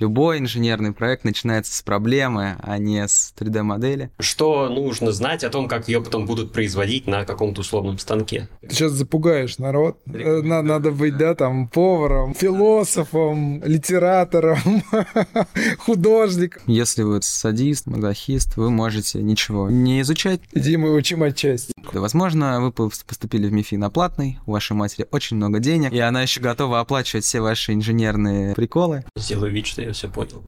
Любой инженерный проект начинается с проблемы, а не с 3D-модели. Что нужно знать о том, как ее потом будут производить на каком-то условном станке? Ты сейчас запугаешь народ. Э, надо быть, да, там, поваром, философом, литератором, художником. Если вы садист, мазохист, вы можете ничего не изучать. Иди мы учим отчасти. Возможно, вы поступили в МИФИ на платный, у вашей матери очень много денег, и она еще готова оплачивать все ваши инженерные приколы. Сделаю вид, что я все понял.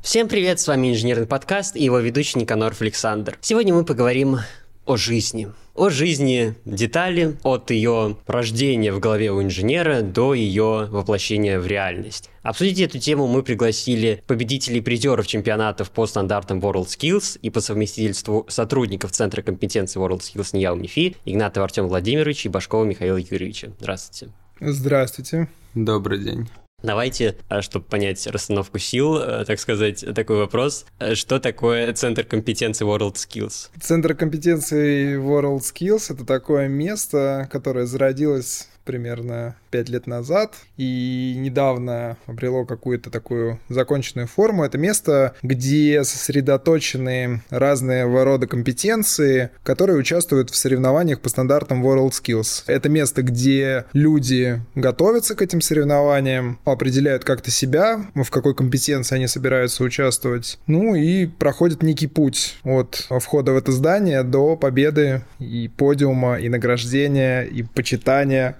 Всем привет, с вами Инженерный подкаст и его ведущий Никаноров Александр. Сегодня мы поговорим о жизни. О жизни детали, от ее рождения в голове у инженера до ее воплощения в реальность. Обсудить эту тему мы пригласили победителей призеров чемпионатов по стандартам WorldSkills и по совместительству сотрудников Центра компетенции WorldSkills НИЯУ МИФИ Игнатова Артем Владимирович и Башкова Михаила Юрьевича. Здравствуйте. Здравствуйте. Добрый день. Давайте, а, чтобы понять расстановку сил, э, так сказать, такой вопрос. Э, что такое Центр компетенции WorldSkills? Центр компетенции WorldSkills — это такое место, которое зародилось примерно 5 лет назад и недавно обрело какую-то такую законченную форму. Это место, где сосредоточены разные рода компетенции, которые участвуют в соревнованиях по стандартам WorldSkills. Это место, где люди готовятся к этим соревнованиям, определяют как-то себя, в какой компетенции они собираются участвовать, ну и проходят некий путь от входа в это здание до победы и подиума, и награждения, и почитания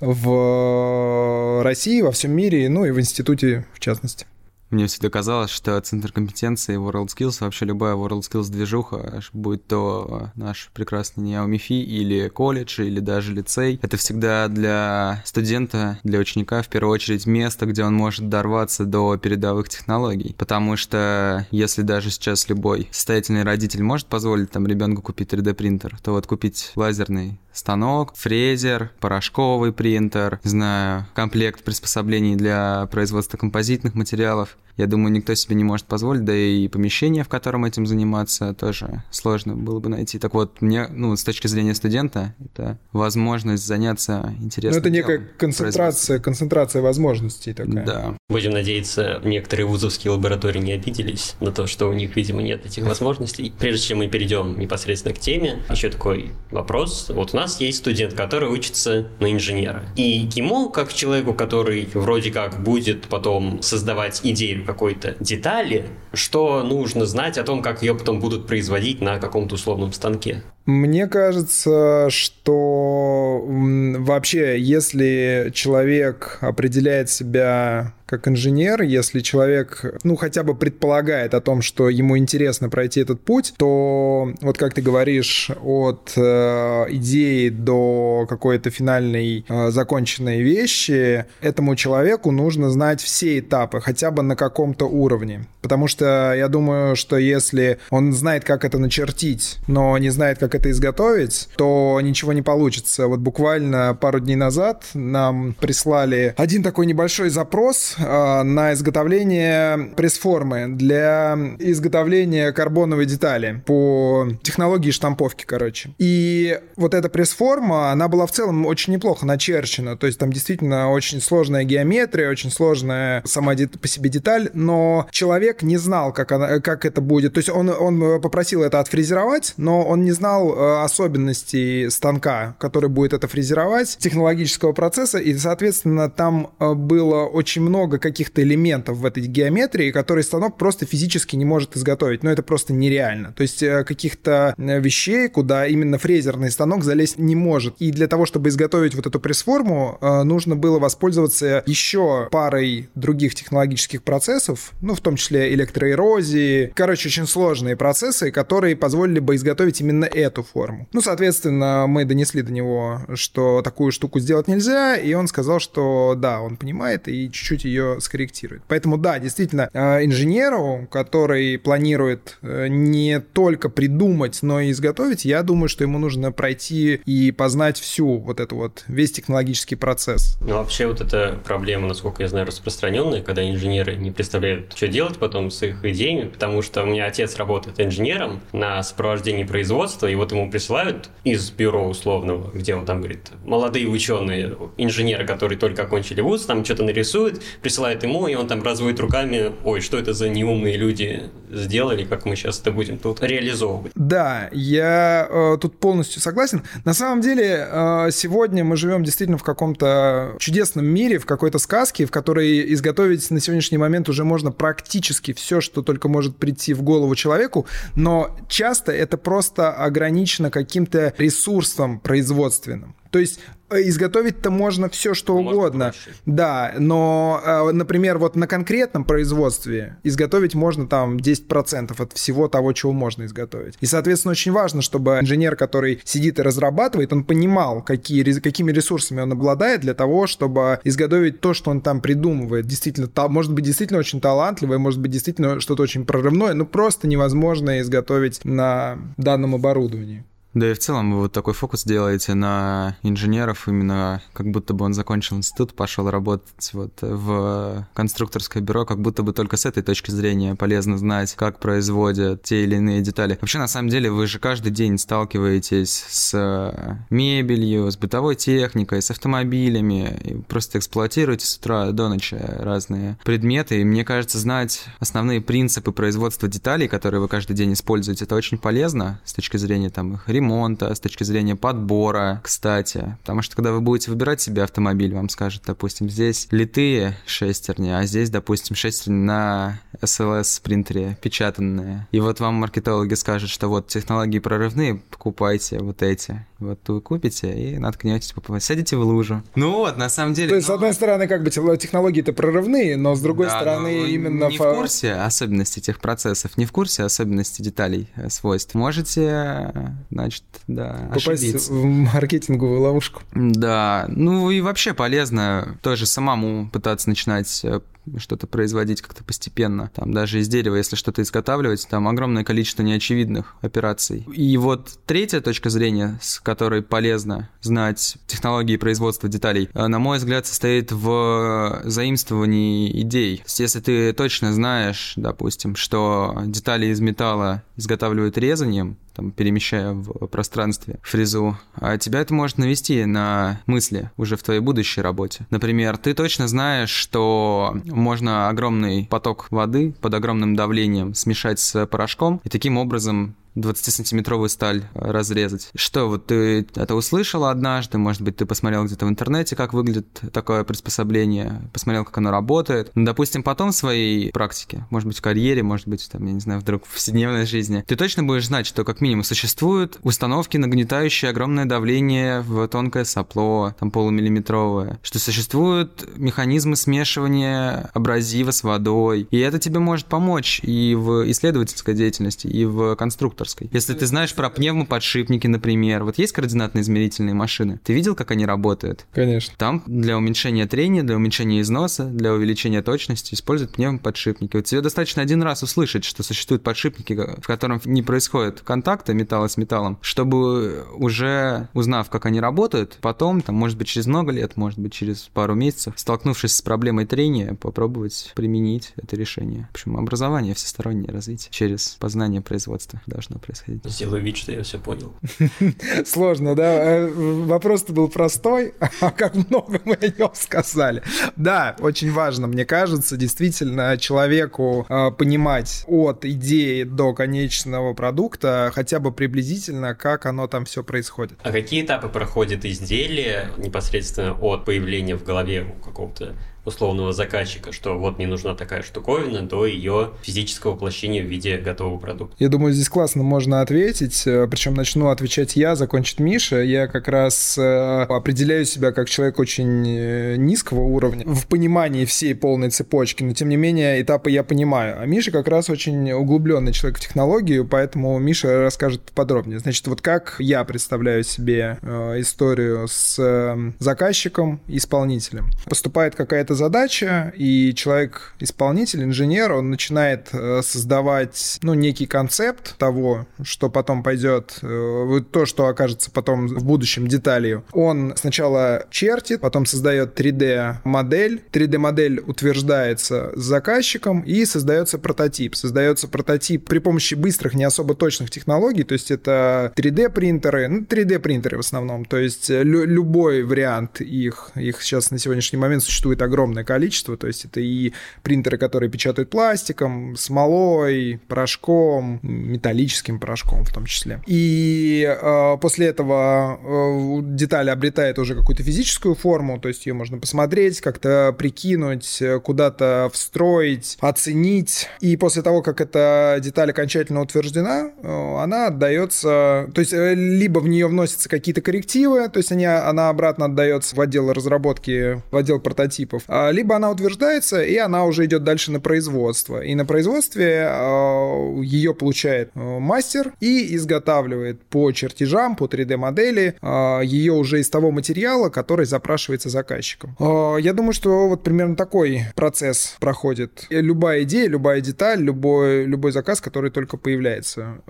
России, во всем мире, ну и в институте в частности. Мне всегда казалось, что центр компетенции WorldSkills, вообще любая WorldSkills движуха, будь то наш прекрасный Неомифи или колледж, или даже лицей, это всегда для студента, для ученика в первую очередь место, где он может дорваться до передовых технологий. Потому что если даже сейчас любой состоятельный родитель может позволить там ребенку купить 3D принтер, то вот купить лазерный станок, фрезер, порошковый принтер, не знаю, комплект приспособлений для производства композитных материалов. Я думаю, никто себе не может позволить, да и помещение, в котором этим заниматься, тоже сложно было бы найти. Так вот, мне, ну, с точки зрения студента, это возможность заняться интересным Ну, это некая концентрация, концентрация возможностей такая. Да. Будем надеяться, некоторые вузовские лаборатории не обиделись на то, что у них, видимо, нет этих возможностей. Прежде чем мы перейдем непосредственно к теме, еще такой вопрос. Вот у нас есть студент, который учится на инженера. И ему, как человеку, который вроде как будет потом создавать идею какой-то детали, что нужно знать о том, как ее потом будут производить на каком-то условном станке? Мне кажется, что вообще, если человек определяет себя как инженер, если человек, ну, хотя бы предполагает о том, что ему интересно пройти этот путь, то вот как ты говоришь, от э, идеи до какой-то финальной э, законченной вещи, этому человеку нужно знать все этапы, хотя бы на каком-то уровне. Потому что я думаю, что если он знает, как это начертить, но не знает, как это изготовить, то ничего не получится. Вот буквально пару дней назад нам прислали один такой небольшой запрос э, на изготовление пресс-формы для изготовления карбоновой детали по технологии штамповки, короче. И вот эта пресс-форма, она была в целом очень неплохо начерчена. То есть там действительно очень сложная геометрия, очень сложная сама по себе деталь, но человек не знал, как, она, как это будет. То есть он, он попросил это отфрезеровать, но он не знал э, особенностей станка, который будет это фрезеровать, технологического процесса, и, соответственно, там э, было очень много каких-то элементов в этой геометрии, которые станок просто физически не может изготовить. Но это просто нереально. То есть э, каких-то вещей, куда именно фрезерный станок залезть не может. И для того, чтобы изготовить вот эту пресс-форму, нужно было воспользоваться еще парой других технологических процессов, ну, в том числе электроэрозии. Короче, очень сложные процессы, которые позволили бы изготовить именно эту форму. Ну, соответственно, мы донесли до него, что такую штуку сделать нельзя, и он сказал, что да, он понимает и чуть-чуть ее скорректирует. Поэтому да, действительно, э, инженеру, который планирует э, не только придумать, но и изготовить, я думаю, что ему нужно пройти и познать всю вот эту вот, весь технологический процесс. Ну, вообще вот эта проблема, насколько я знаю, распространенная, когда инженеры не представляют, что делать потом с их идеями, потому что у меня отец работает инженером на сопровождении производства, и вот вот ему присылают из бюро условного, где он там говорит, молодые ученые, инженеры, которые только окончили вуз, там что-то нарисуют, присылают ему, и он там разводит руками, ой, что это за неумные люди сделали, как мы сейчас это будем тут реализовывать. Да, я э, тут полностью согласен. На самом деле, э, сегодня мы живем действительно в каком-то чудесном мире, в какой-то сказке, в которой изготовить на сегодняшний момент уже можно практически все, что только может прийти в голову человеку, но часто это просто ограничено каким-то ресурсом производственным. То есть э, изготовить-то можно все, что Может угодно. Проще. Да, но, э, например, вот на конкретном производстве изготовить можно там 10% от всего того, чего можно изготовить. И, соответственно, очень важно, чтобы инженер, который сидит и разрабатывает, он понимал, какие, какими ресурсами он обладает для того, чтобы изготовить то, что он там придумывает. Действительно, может быть, действительно очень талантливое, может быть, действительно что-то очень прорывное, но просто невозможно изготовить на данном оборудовании. Да и в целом вы вот такой фокус делаете на инженеров, именно как будто бы он закончил институт, пошел работать вот в конструкторское бюро, как будто бы только с этой точки зрения полезно знать, как производят те или иные детали. Вообще, на самом деле, вы же каждый день сталкиваетесь с мебелью, с бытовой техникой, с автомобилями, и просто эксплуатируете с утра до ночи разные предметы, и мне кажется, знать основные принципы производства деталей, которые вы каждый день используете, это очень полезно с точки зрения там их ремонта, ремонта, с точки зрения подбора, кстати. Потому что когда вы будете выбирать себе автомобиль, вам скажут, допустим, здесь литые шестерни, а здесь, допустим, шестерни на SLS принтере печатанные. И вот вам маркетологи скажут, что вот технологии прорывные, покупайте вот эти. Вот вы купите и наткнетесь, сядете в лужу. Ну вот, на самом деле... То есть, ну... с одной стороны, как бы технологии-то прорывные, но с другой да, стороны, именно... Не в курсе особенностей тех процессов, не в курсе особенностей деталей, э, свойств. Можете, значит, да, Попасть ошибиться. в маркетинговую ловушку. Да, ну и вообще полезно тоже самому пытаться начинать э, что-то производить как-то постепенно. Там даже из дерева, если что-то изготавливать, там огромное количество неочевидных операций. И вот третья точка зрения, с которой полезно знать технологии производства деталей, э, на мой взгляд, состоит в заимствовании идей. То есть, если ты точно знаешь, допустим, что детали из металла изготавливают резанием, там, перемещая в пространстве фрезу, а тебя это может навести на мысли уже в твоей будущей работе. Например, ты точно знаешь, что можно огромный поток воды под огромным давлением смешать с порошком и таким образом 20-сантиметровую сталь э, разрезать. Что, вот ты это услышала однажды, может быть, ты посмотрел где-то в интернете, как выглядит такое приспособление, посмотрел, как оно работает. Ну, допустим, потом в своей практике, может быть, в карьере, может быть, там, я не знаю, вдруг в повседневной жизни, ты точно будешь знать, что как минимум существуют установки, нагнетающие огромное давление в тонкое сопло, там полумиллиметровое, что существуют механизмы смешивания абразива с водой, и это тебе может помочь и в исследовательской деятельности, и в конструкторской конструкторской. Если ты знаешь про пневмоподшипники, например, вот есть координатно-измерительные машины, ты видел, как они работают? Конечно. Там для уменьшения трения, для уменьшения износа, для увеличения точности используют пневмоподшипники. Вот тебе достаточно один раз услышать, что существуют подшипники, в котором не происходит контакта металла с металлом, чтобы уже узнав, как они работают, потом, там, может быть, через много лет, может быть, через пару месяцев, столкнувшись с проблемой трения, попробовать применить это решение. В общем, образование, всестороннее развитие через познание производства должно должно происходить. Сделаю вид, что я все понял. Сложно, да? Э, вопрос-то был простой, а как много мы о нем сказали. Да, очень важно, мне кажется, действительно человеку э, понимать от идеи до конечного продукта хотя бы приблизительно, как оно там все происходит. А какие этапы проходит изделие непосредственно от появления в голове у какого-то условного заказчика, что вот мне нужна такая штуковина до ее физического воплощения в виде готового продукта. Я думаю, здесь классно можно ответить, э, причем начну отвечать я, закончит Миша. Я как раз э, определяю себя как человек очень э, низкого уровня в понимании всей полной цепочки, но тем не менее этапы я понимаю. А Миша как раз очень углубленный человек в технологию, поэтому Миша расскажет подробнее. Значит, вот как я представляю себе историю с заказчиком, исполнителем. Поступает какая-то какая-то задача, и человек-исполнитель, инженер, он начинает э, создавать, ну, некий концепт того, что потом пойдет, э, то, что окажется потом в будущем деталью. Он сначала чертит, потом создает 3D-модель. 3D-модель утверждается с заказчиком, и создается прототип. Создается прототип при помощи быстрых, не особо точных технологий, то есть это 3D-принтеры, ну, 3D-принтеры в основном, то есть лю- любой вариант их, их сейчас на сегодняшний момент существует огромное количество, то есть это и принтеры, которые печатают пластиком, смолой, порошком, металлическим порошком в том числе. И э, после этого э, деталь обретает уже какую-то физическую форму, то есть ее можно посмотреть, как-то прикинуть, куда-то встроить, оценить. И после того, как эта деталь окончательно утверждена, э, она отдается, то есть э, либо в нее вносятся какие-то коррективы, то есть они, она обратно отдается в отдел разработки, в отдел прототипов, либо она утверждается, и она уже идет дальше на производство. И на производстве э, ее получает мастер и изготавливает по чертежам, по 3D-модели ее уже из того материала, который запрашивается заказчиком. Я думаю, что вот примерно такой процесс проходит. Любая идея, любая деталь, любой, любой заказ, который только появляется.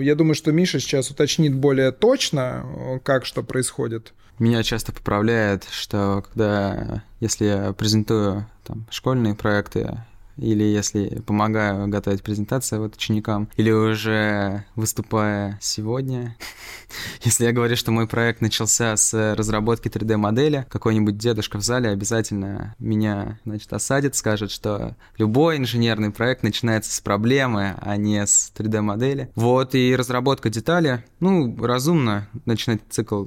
Я думаю, что Миша сейчас уточнит более точно, как что происходит. Меня часто поправляет, что когда, если я презентую там, школьные проекты, или если помогаю готовить презентации вот ученикам, или уже выступая сегодня, если я говорю, что мой проект начался с разработки 3D-модели, какой-нибудь дедушка в зале обязательно меня, значит, осадит, скажет, что любой инженерный проект начинается с проблемы, а не с 3D-модели. Вот, и разработка детали, ну, разумно начинать цикл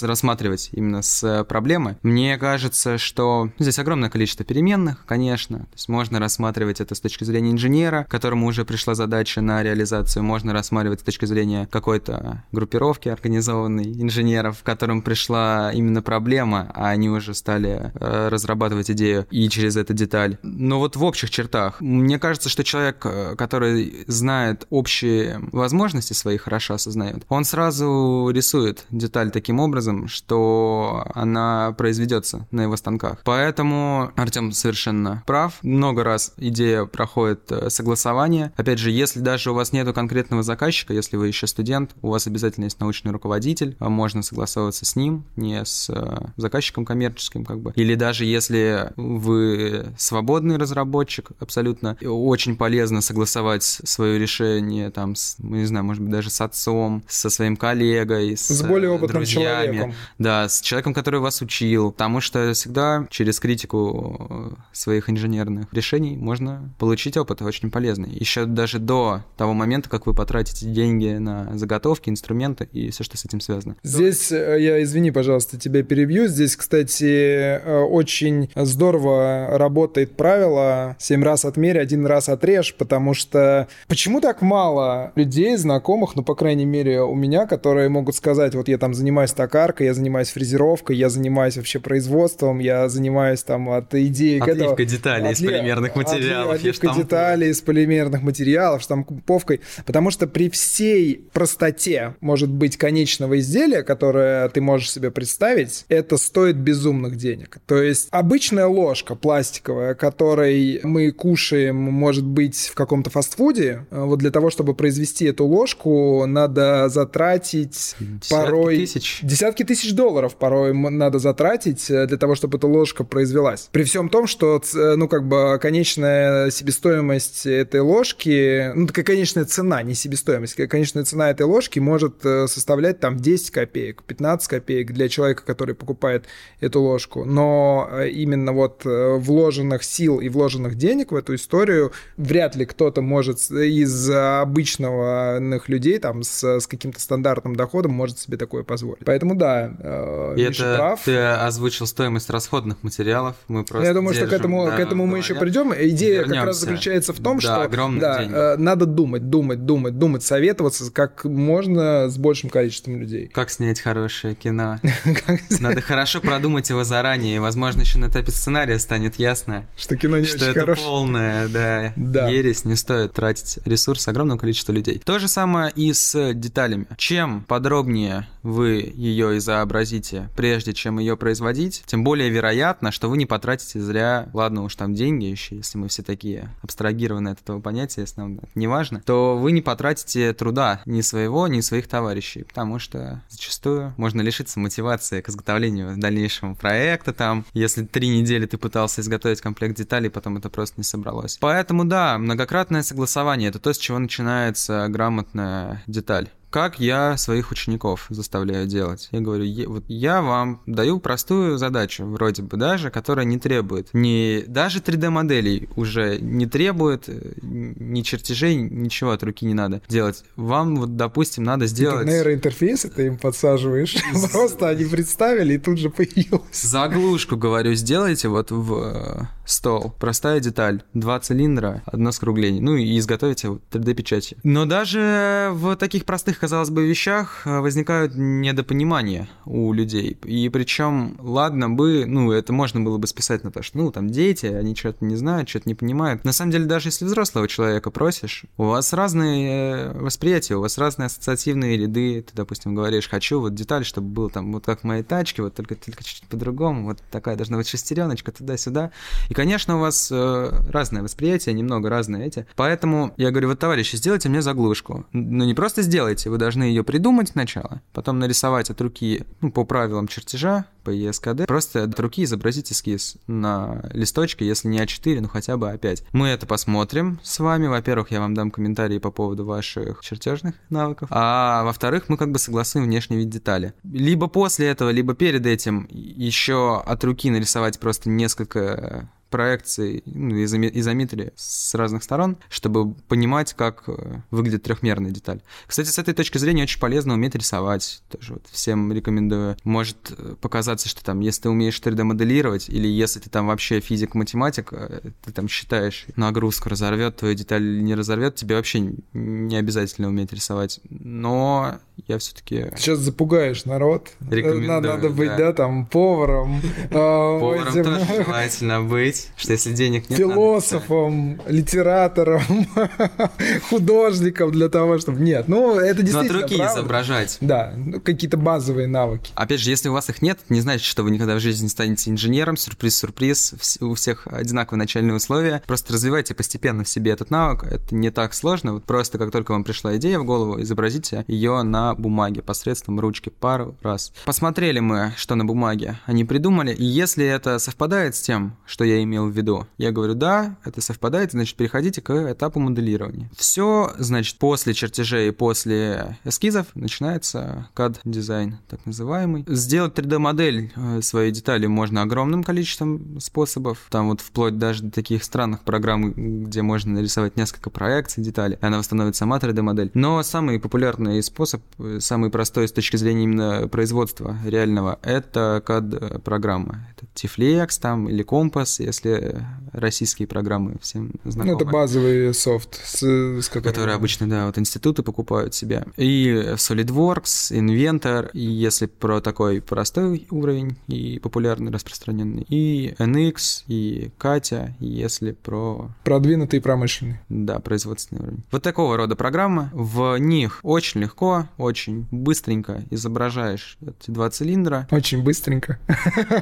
рассматривать именно с проблемы. Мне кажется, что здесь огромное количество переменных, конечно, то есть можно рассматривать это с точки зрения инженера, которому уже пришла задача на реализацию, можно рассматривать с точки зрения какой-то группировки организованной инженеров, которым пришла именно проблема, а они уже стали э, разрабатывать идею и через эту деталь. Но вот в общих чертах, мне кажется, что человек, э, который знает общие возможности свои, хорошо осознает, он сразу рисует деталь таким образом, что она произведется на его станках. Поэтому Артем совершенно прав. Много раз идея проходит э, согласование. Опять же, если даже у вас нету конкретного заказчика, если вы еще студент, у вас обязательно есть научный руководитель, а можно согласовываться с ним, не с э, заказчиком коммерческим, как бы. Или даже если вы свободный разработчик, абсолютно очень полезно согласовать свое решение там, с, не знаю, может быть, даже с отцом, со своим коллегой, с, с более опытным друзьями, человеком. Да, с человеком, который вас учил, потому что всегда через критику э, своих инженерных решений можно получить опыт очень полезный. Еще даже до того момента, как вы потратите деньги на заготовки, инструменты и все, что с этим связано. Здесь, э, я, извини, пожалуйста, тебя перебью. Здесь, кстати, э, очень здорово работает правило «семь раз отмерь, один раз отрежь», потому что почему так мало людей, знакомых, ну, по крайней мере, у меня, которые могут сказать, вот я там занимаюсь токаркой, я занимаюсь фрезеровкой, я занимаюсь вообще производством, я занимаюсь там от идеи... Отливка деталей из полимерных материалов. Отливка деталей из полимерных материалов, штамповкой. Потому что при всей простоте, может быть, конечного изделия, которое ты можешь себе представить, это стоит безумных денег. То есть обычная ложка пластиковая, которой мы кушаем, может быть, в каком-то фастфуде, вот для того, чтобы произвести эту ложку, надо затратить десятки порой... Тысяч. Десятки тысяч доллров порой надо затратить э, для того, чтобы эта ложка произвелась. При всем том, что, ну, как бы, конечная себестоимость этой ложки, ну, такая конечная цена, не себестоимость, конечная цена этой ложки может э, составлять там 10 копеек, 15 копеек для человека, который покупает эту ложку. Но э, именно вот э, вложенных сил и вложенных денег в эту историю вряд ли кто-то может из обычных людей, там, с, с каким-то стандартным доходом может себе такое позволить. Поэтому да, и Миша это прав. ты озвучил стоимость расходных материалов, мы просто Я думаю, держим, что к этому, да, к этому мы еще придем. Идея Вернемся. как раз заключается в том, да, что да, э, надо думать, думать, думать, думать, советоваться как можно с большим количеством людей. Как снять хорошее кино? Надо хорошо продумать его заранее, возможно, еще на этапе сценария станет ясно, что кино не что это хорошее. полная, да, да, ересь, не стоит тратить ресурсы огромного количества людей. То же самое и с деталями. Чем подробнее вы ее изобразите, прежде чем ее производить, тем более вероятно, что вы не потратите зря, ладно уж там деньги еще, если мы все такие абстрагированы от этого понятия, если нам это не важно, то вы не потратите труда ни своего, ни своих товарищей, потому что зачастую можно лишиться мотивации к изготовлению дальнейшего проекта там, если три недели ты пытался изготовить комплект деталей, потом это просто не собралось. Поэтому да, многократное согласование — это то, с чего начинается грамотная деталь как я своих учеников заставляю делать. Я говорю, вот я вам даю простую задачу, вроде бы даже, которая не требует, не даже 3D-моделей уже не требует, э, ни чертежей, ничего от руки не надо делать. Вам вот, допустим, надо сделать... Нейроинтерфейсы ты им подсаживаешь, просто они представили и тут же появилось. Заглушку, говорю, сделайте вот в э, стол. Простая деталь. Два цилиндра, одно скругление. Ну и изготовите 3D-печати. Но даже в таких простых простых, казалось бы, вещах э, возникают недопонимания у людей. И причем, ладно бы, ну, это можно было бы списать на то, что, ну, там, дети, они что-то не знают, что-то не понимают. На самом деле, даже если взрослого человека просишь, у вас разные э, восприятия, у вас разные ассоциативные ряды. Ты, допустим, говоришь, хочу вот деталь, чтобы был там, вот как в моей тачке, вот только, только чуть-чуть по-другому, вот такая должна быть шестереночка туда-сюда. И, конечно, у вас э, разное восприятие, немного разные эти. Поэтому я говорю, вот, товарищи, сделайте мне заглушку. Ну, не просто сделайте, вы должны ее придумать сначала, потом нарисовать от руки, ну, по правилам чертежа, по ESKD, просто от руки изобразить эскиз на листочке, если не А4, ну хотя бы А5. Мы это посмотрим с вами. Во-первых, я вам дам комментарии по поводу ваших чертежных навыков, а во-вторых, мы как бы согласуем внешний вид детали. Либо после этого, либо перед этим еще от руки нарисовать просто несколько проекции, ну, изометрии с разных сторон, чтобы понимать, как э, выглядит трехмерная деталь. Кстати, с этой точки зрения очень полезно уметь рисовать. Тоже вот всем рекомендую. Может э, показаться, что там, если ты умеешь 3D-моделировать, или если ты там вообще физик-математик, э, ты там считаешь нагрузку, разорвет твою деталь или не разорвет, тебе вообще не обязательно уметь рисовать. Но я все-таки... Сейчас запугаешь народ. Рекомендую, надо, надо быть, да, да там, поваром. Поваром тоже желательно быть быть, что если денег нет... Философом, надо... литератором, художником для того, чтобы... Нет, ну это действительно Но от руки правда. изображать. Да, ну, какие-то базовые навыки. Опять же, если у вас их нет, не значит, что вы никогда в жизни не станете инженером. Сюрприз-сюрприз. У всех одинаковые начальные условия. Просто развивайте постепенно в себе этот навык. Это не так сложно. Вот просто как только вам пришла идея в голову, изобразите ее на бумаге посредством ручки пару раз. Посмотрели мы, что на бумаге они придумали. И если это совпадает с тем, что я им имел в виду? Я говорю, да, это совпадает, значит, переходите к этапу моделирования. Все, значит, после чертежей после эскизов начинается CAD-дизайн, так называемый. Сделать 3D-модель э, своей детали можно огромным количеством способов. Там вот вплоть даже до таких странных программ, где можно нарисовать несколько проекций деталей, и она восстановит сама 3D-модель. Но самый популярный способ, э, самый простой с точки зрения именно производства реального, это CAD-программа. Это Tiflex там или Compass, если российские программы всем знакомы. Ну, это базовый софт, с, с которым... Которые обычно, да, вот институты покупают себе. И SolidWorks, Inventor, и если про такой простой уровень и популярный, распространенный, и NX, и Катя, если про... Продвинутый промышленный. Да, производственный уровень. Вот такого рода программы. В них очень легко, очень быстренько изображаешь эти два цилиндра. Очень быстренько.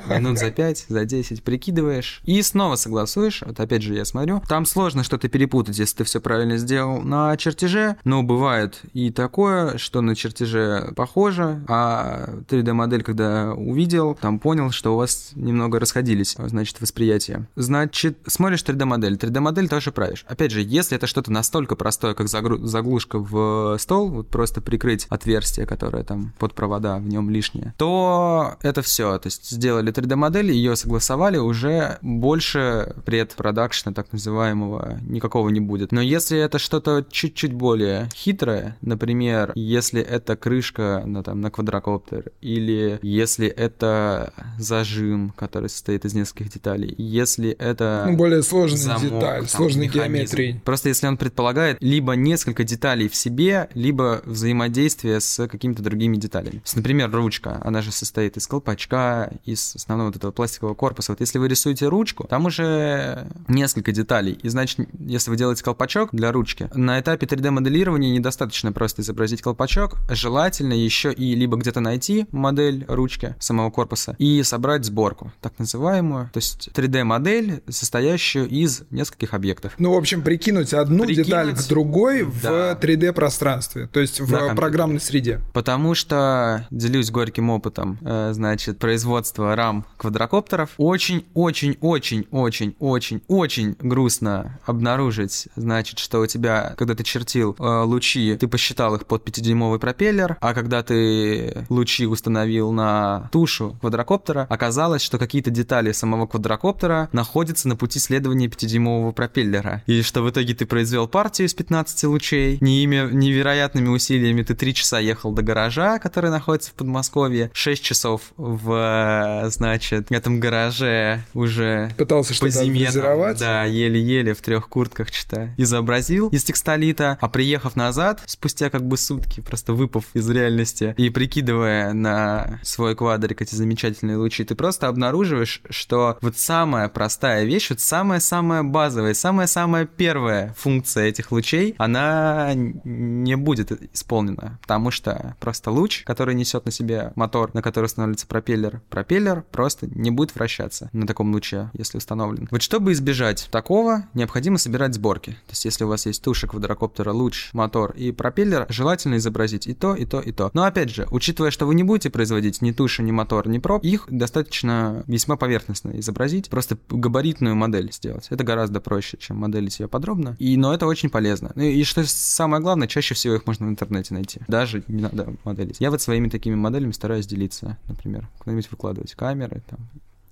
Минут за 5, за 10 прикидываешь. И снова согласуешь, вот опять же я смотрю, там сложно что-то перепутать, если ты все правильно сделал на чертеже, но бывает и такое, что на чертеже похоже, а 3D-модель, когда увидел, там понял, что у вас немного расходились, значит, восприятие. Значит, смотришь 3D-модель, 3D-модель тоже правишь. Опять же, если это что-то настолько простое, как заглушка в стол, вот просто прикрыть отверстие, которое там под провода, в нем лишнее, то это все. То есть сделали 3D-модель, ее согласовали, уже больше больше предпродакшна так называемого никакого не будет. Но если это что-то чуть-чуть более хитрое, например, если это крышка на, там, на квадрокоптер, или если это зажим, который состоит из нескольких деталей, если это... Ну, более сложная замок, деталь, там, сложной геометрии. Просто если он предполагает либо несколько деталей в себе, либо взаимодействие с какими-то другими деталями. есть, например, ручка, она же состоит из колпачка, из основного вот этого пластикового корпуса. Вот если вы рисуете ручку, ручку. Там уже несколько деталей. И значит, если вы делаете колпачок для ручки, на этапе 3D-моделирования недостаточно просто изобразить колпачок. Желательно еще и либо где-то найти модель ручки самого корпуса и собрать сборку, так называемую. То есть 3D-модель, состоящую из нескольких объектов. Ну, в общем, прикинуть одну прикинуть, деталь к другой да. в 3D-пространстве, то есть в да, программной среде. Потому что, делюсь горьким опытом, э, значит, производство RAM квадрокоптеров, очень-очень-очень-очень-очень грустно обнаружить, значит, что у тебя, когда ты чертил э, лучи, ты посчитал их под 5-дюймовый пропеллер, а когда ты лучи установил на тушу квадрокоптера, оказалось, что какие-то детали самого квадрокоптера находятся на пути следования 5-дюймового пропеллера. И что в итоге ты произвел партию из 15 лучей, невероятными усилиями ты 3 часа ехал до гаража, который находится в Подмосковье, 6 часов в, значит, этом гараже уже Пытался что-то Да, еле-еле в трех куртках что-то изобразил из текстолита, а приехав назад, спустя как бы сутки, просто выпав из реальности и прикидывая на свой квадрик эти замечательные лучи, ты просто обнаруживаешь, что вот самая простая вещь, вот самая-самая базовая, самая-самая первая функция этих лучей, она не будет исполнена, потому что просто луч, который несет на себе мотор, на который устанавливается пропеллер, пропеллер просто не будет вращаться на таком луче, если установлен. Вот чтобы избежать такого, необходимо собирать сборки. То есть если у вас есть туша квадрокоптера, луч, мотор и пропеллер, желательно изобразить и то, и то, и то. Но опять же, учитывая, что вы не будете производить ни тушу, ни мотор, ни проб, их достаточно весьма поверхностно изобразить, просто габаритную модель сделать. Это гораздо проще, чем моделить ее подробно. И, но это очень полезно. Ну и что самое главное, чаще всего их можно в интернете найти. Даже не надо моделить. Я вот своими такими моделями стараюсь делиться, например, куда-нибудь выкладывать камеры, там,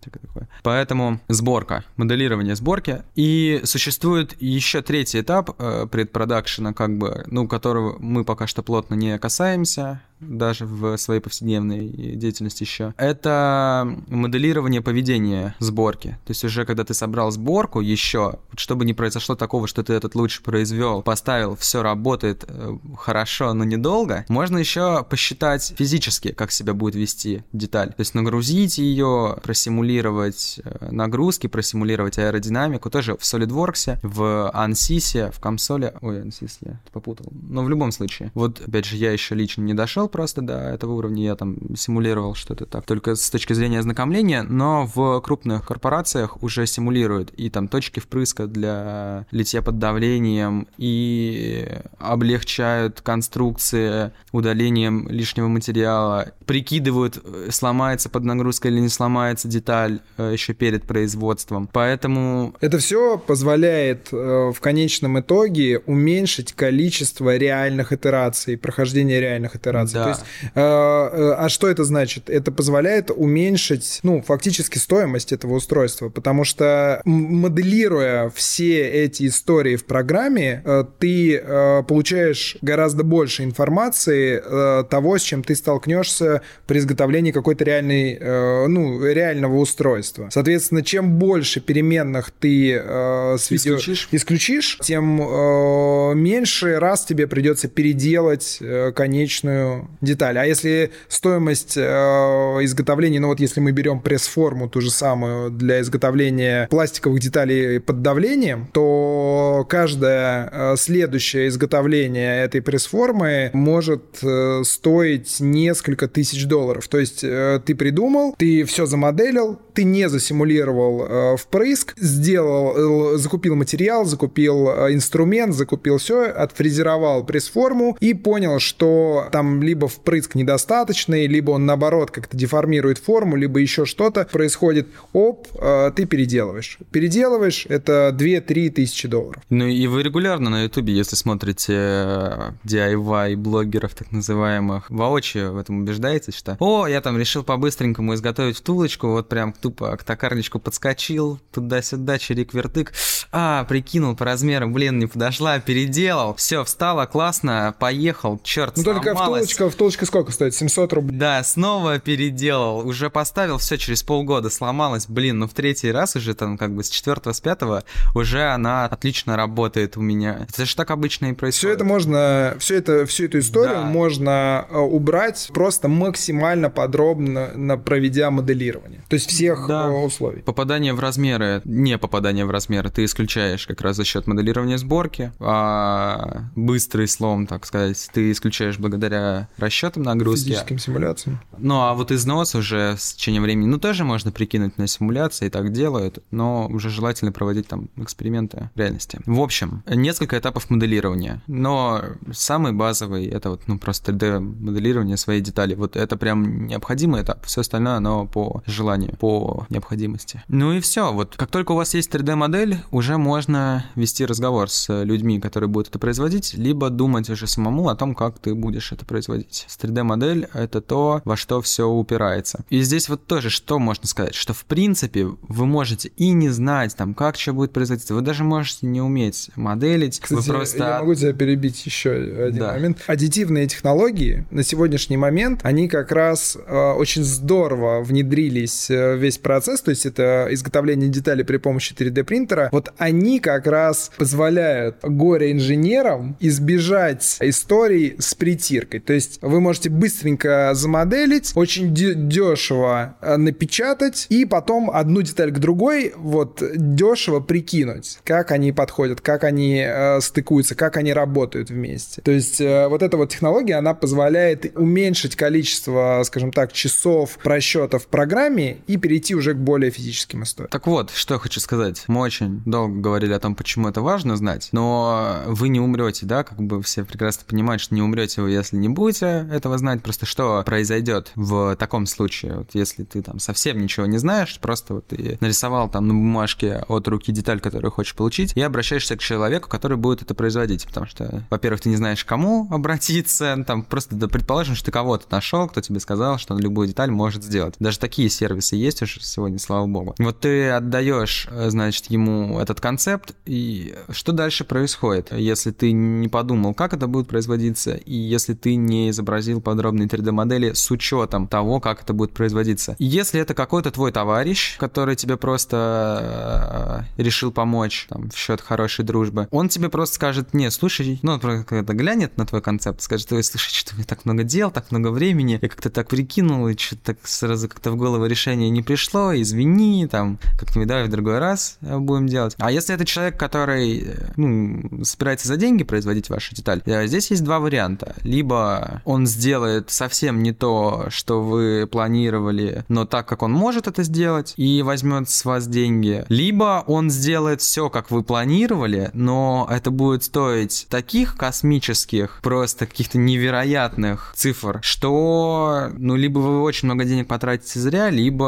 всякое такое. Поэтому сборка, моделирование сборки. И существует еще третий этап э, предпродакшена, как бы, ну, которого мы пока что плотно не касаемся даже в своей повседневной деятельности еще, это моделирование поведения сборки. То есть уже когда ты собрал сборку еще, чтобы не произошло такого, что ты этот луч произвел, поставил, все работает э, хорошо, но недолго, можно еще посчитать физически, как себя будет вести деталь. То есть нагрузить ее, просимулировать э, нагрузки, просимулировать аэродинамику, тоже в SolidWorks, в ANSYS, в консоли... Ой, ANSYS я попутал. Но в любом случае. Вот, опять же, я еще лично не дошел просто до этого уровня, я там симулировал что-то так, только с точки зрения ознакомления, но в крупных корпорациях уже симулируют и там точки впрыска для литья под давлением, и облегчают конструкции удалением лишнего материала, прикидывают, сломается под нагрузкой или не сломается деталь э, еще перед производством. Поэтому... Это все позволяет э, в конечном итоге уменьшить количество реальных итераций, прохождения реальных итераций. Да. То есть, э, э, а что это значит? Это позволяет уменьшить, ну, фактически стоимость этого устройства, потому что моделируя все эти истории в программе, э, ты э, получаешь гораздо больше информации э, того, с чем ты столкнешься при изготовлении какой-то реальной, э, ну, реального устройства. Соответственно, чем больше переменных ты э, с видео исключишь, исключишь тем э, меньше раз тебе придется переделать э, конечную детали. А если стоимость э, изготовления, ну вот если мы берем пресс-форму ту же самую для изготовления пластиковых деталей под давлением, то каждое э, следующее изготовление этой пресс-формы может э, стоить несколько тысяч долларов. То есть э, ты придумал, ты все замоделил, ты не засимулировал э, впрыск, сделал, э, закупил материал, закупил э, инструмент, закупил все, отфрезеровал пресс-форму и понял, что там либо впрыск недостаточный, либо он наоборот как-то деформирует форму, либо еще что-то происходит. Оп, э, ты переделываешь. Переделываешь, это 2-3 тысячи долларов. Ну и вы регулярно на ютубе, если смотрите э, DIY блогеров так называемых, воочию в этом убеждаетесь, что о, я там решил по-быстренькому изготовить втулочку, вот прям тупо к токарничку подскочил, туда-сюда, чирик-вертык, а, прикинул по размерам, блин, не подошла, переделал, все, встала, классно, поехал, черт, Ну только втулочка втулочка сколько стоит? 700 рублей? Да, снова переделал. Уже поставил, все через полгода сломалась. Блин, ну в третий раз уже там как бы с четвертого, с пятого уже она отлично работает у меня. Это же так обычно и происходит. Все это можно, все это, всю эту историю да. можно э, убрать просто максимально подробно проведя моделирование. То есть все всех да. Э, условий. Попадание в размеры, не попадание в размеры, ты исключаешь как раз за счет моделирования сборки, а быстрый слом, так сказать, ты исключаешь благодаря расчетам нагрузки. Физическим симуляциям. Ну, а вот износ уже с течением времени, ну, тоже можно прикинуть на симуляции, так делают, но уже желательно проводить там эксперименты в реальности. В общем, несколько этапов моделирования, но самый базовый это вот, ну, просто 3D-моделирование своей детали. Вот это прям необходимый этап, все остальное, оно по желанию, по необходимости. Ну и все, вот как только у вас есть 3D-модель, уже можно вести разговор с людьми, которые будут это производить, либо думать уже самому о том, как ты будешь это производить. С 3D-модель — это то, во что все упирается. И здесь вот тоже что можно сказать, что в принципе вы можете и не знать, там, как что будет производиться, вы даже можете не уметь моделить, Кстати, вы просто... я могу тебя перебить еще один Да. момент. Аддитивные технологии на сегодняшний момент, они как раз э, очень здорово внедрились э, в весь процесс, то есть это изготовление деталей при помощи 3D принтера. Вот они как раз позволяют горе-инженерам избежать историй с притиркой. То есть вы можете быстренько замоделить, очень де- дешево э, напечатать и потом одну деталь к другой вот дешево прикинуть, как они подходят, как они э, стыкуются, как они работают вместе. То есть э, вот эта вот технология, она позволяет уменьшить количество, скажем так, часов просчетов в программе и перейти уже к более физическим историям. Так вот, что я хочу сказать. Мы очень долго говорили о том, почему это важно знать, но вы не умрете, да, как бы все прекрасно понимают, что не умрете вы, если не будете этого знать. Просто что произойдет в таком случае, вот если ты там совсем ничего не знаешь, просто вот ты нарисовал там на бумажке от руки деталь, которую хочешь получить, и обращаешься к человеку, который будет это производить, потому что, во-первых, ты не знаешь, кому обратиться, там просто да, предположим, что ты кого-то нашел, кто тебе сказал, что он любую деталь может сделать. Даже такие сервисы есть уже сегодня, слава богу. Вот ты отдаешь, э, значит, ему этот концепт, и что дальше происходит, если ты не подумал, как это будет производиться, и если ты не изобразил подробные 3D-модели с учетом того, как это будет производиться. Если это какой-то твой товарищ, который тебе просто э, решил помочь там, в счет хорошей дружбы, он тебе просто скажет, не, слушай, ну, когда глянет на твой концепт, скажет, ой, слушай, что у меня так много дел, так много времени, я как-то так прикинул, и что-то так сразу как-то в голову решение не пришло, извини, там, как-нибудь давай в другой раз э, будем делать. А если это человек, который, э, ну, собирается за деньги производить вашу деталь, э, здесь есть два варианта. Либо он сделает совсем не то, что вы планировали, но так, как он может это сделать, и возьмет с вас деньги. Либо он сделает все, как вы планировали, но это будет стоить таких космических, просто каких-то невероятных цифр, что, ну, либо вы очень много денег потратите зря, либо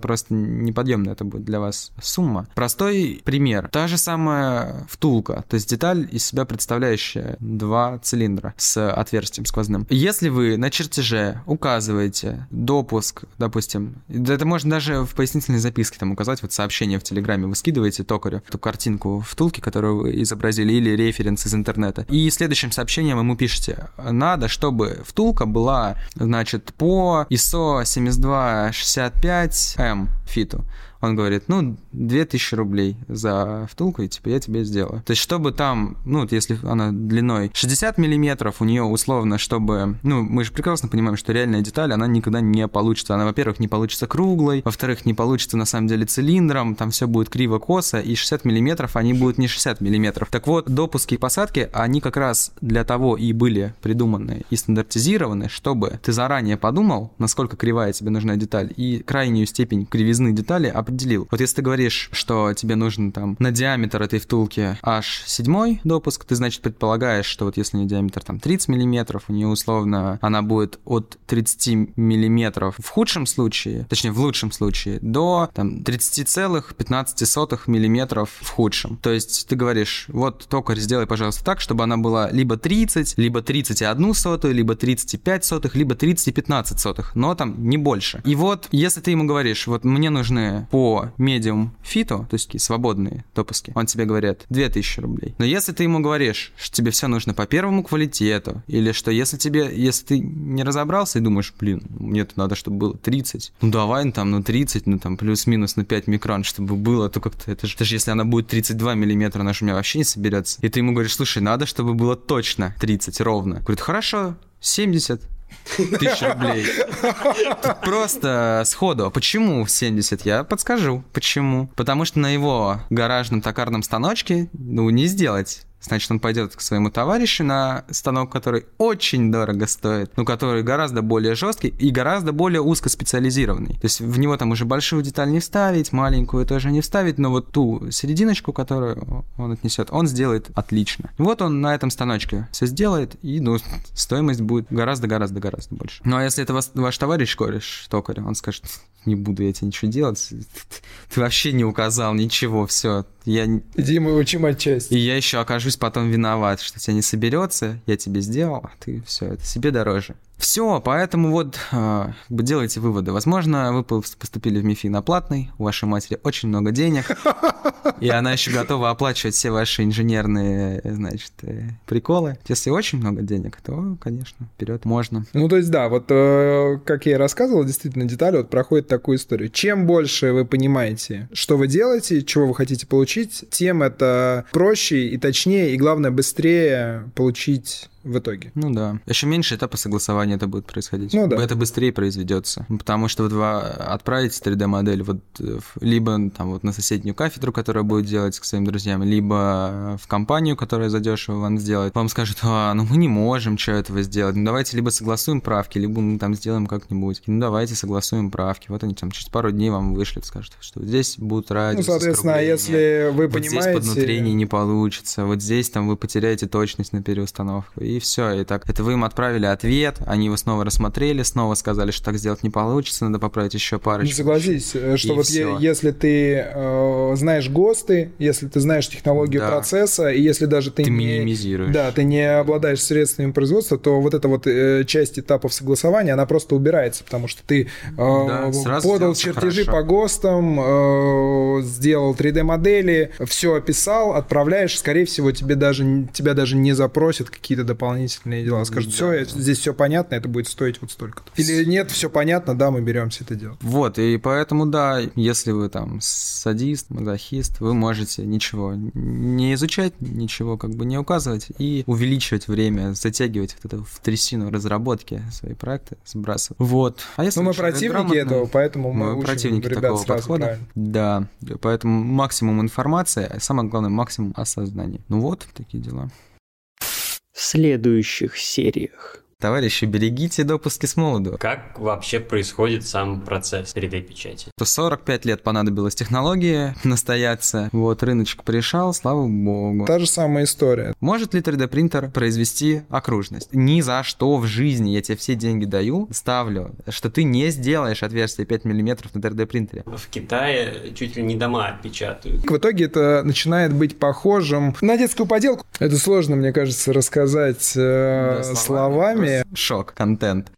просто неподъемная это будет для вас сумма. Простой пример. Та же самая втулка, то есть деталь из себя представляющая два цилиндра с отверстием сквозным. Если вы на чертеже указываете допуск, допустим, это можно даже в пояснительной записке там указать, вот сообщение в Телеграме вы скидываете токарю, эту картинку втулки, которую вы изобразили, или референс из интернета. И следующим сообщением ему пишете, надо, чтобы втулка была, значит, по ISO 7265M фиту. Он говорит, ну, 2000 рублей за втулку, и типа я тебе сделаю. То есть, чтобы там, ну, вот если она длиной 60 миллиметров, у нее условно, чтобы, ну, мы же прекрасно понимаем, что реальная деталь, она никогда не получится. Она, во-первых, не получится круглой, во-вторых, не получится на самом деле цилиндром, там все будет криво-косо, и 60 миллиметров, они будут не 60 миллиметров. Так вот, допуски и посадки, они как раз для того и были придуманы и стандартизированы, чтобы ты заранее подумал, насколько кривая тебе нужна деталь, и крайнюю степень кривизны детали определил. Вот если ты говоришь, что тебе нужен там на диаметр этой втулки аж седьмой допуск, ты, значит, предполагаешь, что вот если у нее диаметр там 30 миллиметров, у нее условно она будет от 30 миллиметров в худшем случае, точнее в лучшем случае, до там 30,15 миллиметров в худшем. То есть ты говоришь, вот токарь, сделай, пожалуйста, так, чтобы она была либо 30, либо 31 сотую, либо 35 сотых, либо 30 и 15 сотых, но там не больше. И вот, если ты ему говоришь, вот мне нужны по медиум фиту, то есть такие свободные допуски, он тебе говорит 2000 рублей. Но если ты ему говоришь, что тебе все нужно по первому квалитету, или что если тебе, если ты не разобрался и думаешь, блин, мне-то надо, чтобы было 30, ну давай ну, там, ну 30, ну там плюс-минус на 5 микрон, чтобы было, то как-то это же, даже если она будет 32 миллиметра, она же у меня вообще не соберется. И ты ему говоришь, слушай, надо, чтобы было точно 30 ровно. Говорит, хорошо, 70, тысяч рублей. Просто сходу. А почему 70? Я подскажу. Почему? Потому что на его гаражном токарном станочке, ну, не сделать Значит, он пойдет к своему товарищу на станок, который очень дорого стоит, но который гораздо более жесткий и гораздо более узкоспециализированный. То есть в него там уже большую деталь не вставить, маленькую тоже не вставить, но вот ту серединочку, которую он отнесет, он сделает отлично. Вот он на этом станочке все сделает, и ну, стоимость будет гораздо-гораздо-гораздо больше. Ну а если это ваш, товарищ кореш, токарь, он скажет, не буду я тебе ничего делать, ты вообще не указал ничего, все, я... Иди мы учим отчасти. И я еще окажусь потом виноват, что тебя не соберется, я тебе сделал, а ты все, это себе дороже. Все, поэтому вот э, делайте выводы. Возможно, вы поступили в МИФИ на платный, у вашей матери очень много денег, и она еще готова оплачивать все ваши инженерные, значит, э, приколы. Если очень много денег, то, конечно, вперед можно. Ну, то есть, да, вот э, как я и рассказывал, действительно, детали вот проходят такую историю. Чем больше вы понимаете, что вы делаете, чего вы хотите получить, тем это проще и точнее, и главное, быстрее получить в итоге. Ну да. Еще меньше этапа согласования это будет происходить. Ну да. Это быстрее произведется. Потому что вот вы отправите 3D-модель вот либо там вот на соседнюю кафедру, которая будет делать к своим друзьям, либо в компанию, которая задешево вам сделает. Вам скажут, а, ну мы не можем что этого сделать. Ну давайте либо согласуем правки, либо мы там сделаем как-нибудь. Ну давайте согласуем правки. Вот они там через пару дней вам вышлют, скажут, что здесь будут радиус. Ну, соответственно, если вы вот понимаете... здесь поднутрение не получится, вот здесь там вы потеряете точность на переустановку и все. И так, это вы им отправили ответ, они его снова рассмотрели, снова сказали, что так сделать не получится, надо поправить еще парочку. Не согласись, э, что вот е- если ты э, знаешь ГОСТы, если ты знаешь технологию да. процесса, и если даже ты, ты не... минимизируешь. Да, ты не обладаешь средствами производства, то вот эта вот э, часть этапов согласования, она просто убирается, потому что ты э, да, подал чертежи хорошо. по ГОСТам, э, сделал 3D-модели, все описал, отправляешь, скорее всего, тебе даже, тебя даже не запросят какие-то дополнительные дела. Скажут, все, да. здесь все понятно, это будет стоить вот столько. Или нет, все понятно, да, мы беремся это делать. Вот, и поэтому, да, если вы там садист, мазохист, вы можете ничего не изучать, ничего как бы не указывать и увеличивать время, затягивать вот это в трясину разработки свои проекты, сбрасывать. Вот. А если ну, мы противники этого, поэтому мы, мы противники такого подхода. Правильно. Да, поэтому максимум информации, а самое главное, максимум осознания. Ну вот, такие дела в следующих сериях. Товарищи, берегите допуски с молоду. Как вообще происходит сам процесс 3D-печати? То 45 лет понадобилось технологии настояться. Вот, рыночек пришел, слава богу. Та же самая история. Может ли 3D-принтер произвести окружность? Ни за что в жизни я тебе все деньги даю, ставлю, что ты не сделаешь отверстие 5 мм на 3D-принтере. В Китае чуть ли не дома печатают. В итоге это начинает быть похожим на детскую поделку. Это сложно, мне кажется, рассказать э, да, словами. словами Шок, контент.